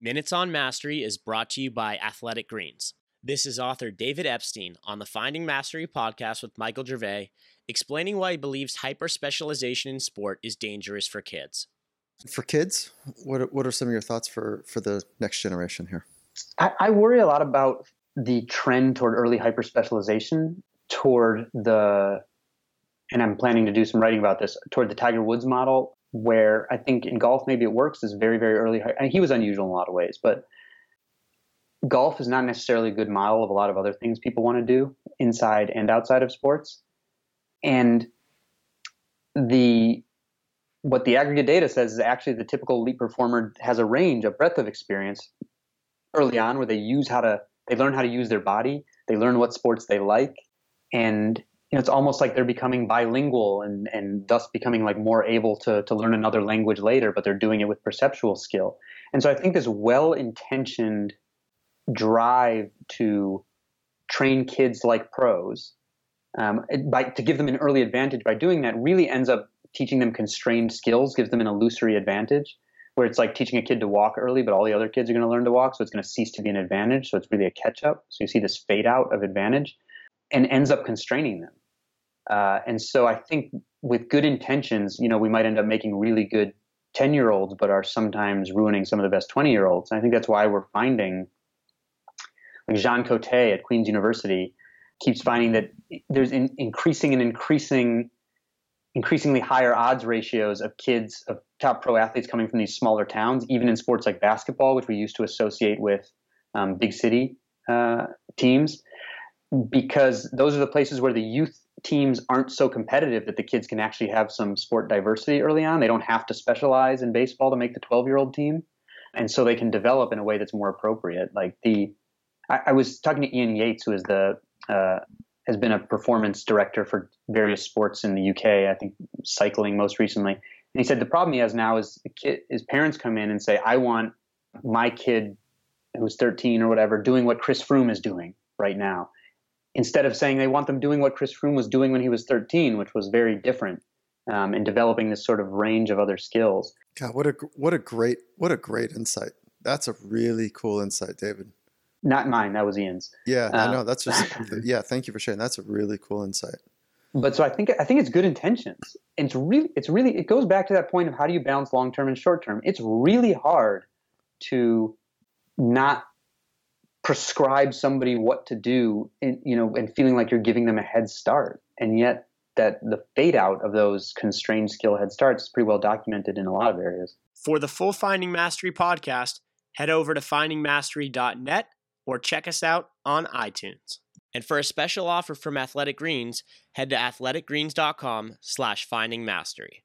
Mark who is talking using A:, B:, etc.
A: Minutes on Mastery is brought to you by Athletic Greens. This is author David Epstein on the Finding Mastery podcast with Michael Gervais, explaining why he believes hyper specialization in sport is dangerous for kids.
B: For kids, what are, what are some of your thoughts for, for the next generation here?
C: I, I worry a lot about the trend toward early hyper specialization, toward the, and I'm planning to do some writing about this, toward the Tiger Woods model where I think in golf maybe it works is very very early. And he was unusual in a lot of ways, but golf is not necessarily a good model of a lot of other things people want to do inside and outside of sports. And the what the aggregate data says is actually the typical elite performer has a range, a breadth of experience early on where they use how to they learn how to use their body, they learn what sports they like, and you know, it's almost like they're becoming bilingual and, and thus becoming like more able to, to learn another language later, but they're doing it with perceptual skill. And so I think this well intentioned drive to train kids like pros um, by, to give them an early advantage by doing that really ends up teaching them constrained skills, gives them an illusory advantage where it's like teaching a kid to walk early, but all the other kids are going to learn to walk. So it's going to cease to be an advantage. So it's really a catch up. So you see this fade out of advantage and ends up constraining them. Uh, and so I think with good intentions, you know, we might end up making really good 10 year olds, but are sometimes ruining some of the best 20 year olds. And I think that's why we're finding, like Jean Cote at Queen's University keeps finding that there's in, increasing and increasing, increasingly higher odds ratios of kids, of top pro athletes coming from these smaller towns, even in sports like basketball, which we used to associate with um, big city uh, teams, because those are the places where the youth teams aren't so competitive that the kids can actually have some sport diversity early on. They don't have to specialize in baseball to make the 12 year old team. And so they can develop in a way that's more appropriate. Like the, I, I was talking to Ian Yates, who is the, uh, has been a performance director for various sports in the UK, I think cycling most recently. And he said the problem he has now is the kid, his parents come in and say, I want my kid who's 13 or whatever doing what Chris Froome is doing right now instead of saying they want them doing what Chris Froome was doing when he was 13, which was very different, um, and developing this sort of range of other skills.
B: God, what a what a great what a great insight. That's a really cool insight, David.
C: Not mine. That was Ian's.
B: Yeah, uh, I know. That's just yeah. Thank you for sharing. That's a really cool insight.
C: But so I think I think it's good intentions. It's really it's really it goes back to that point of how do you balance long term and short term. It's really hard to not prescribe somebody what to do, in, you know, and feeling like you're giving them a head start. And yet, that the fade out of those constrained skill head starts is pretty well documented in a lot of areas.
A: For the full Finding Mastery podcast, head over to findingmastery.net or check us out on iTunes. And for a special offer from Athletic Greens, head to athleticgreens.com slash findingmastery.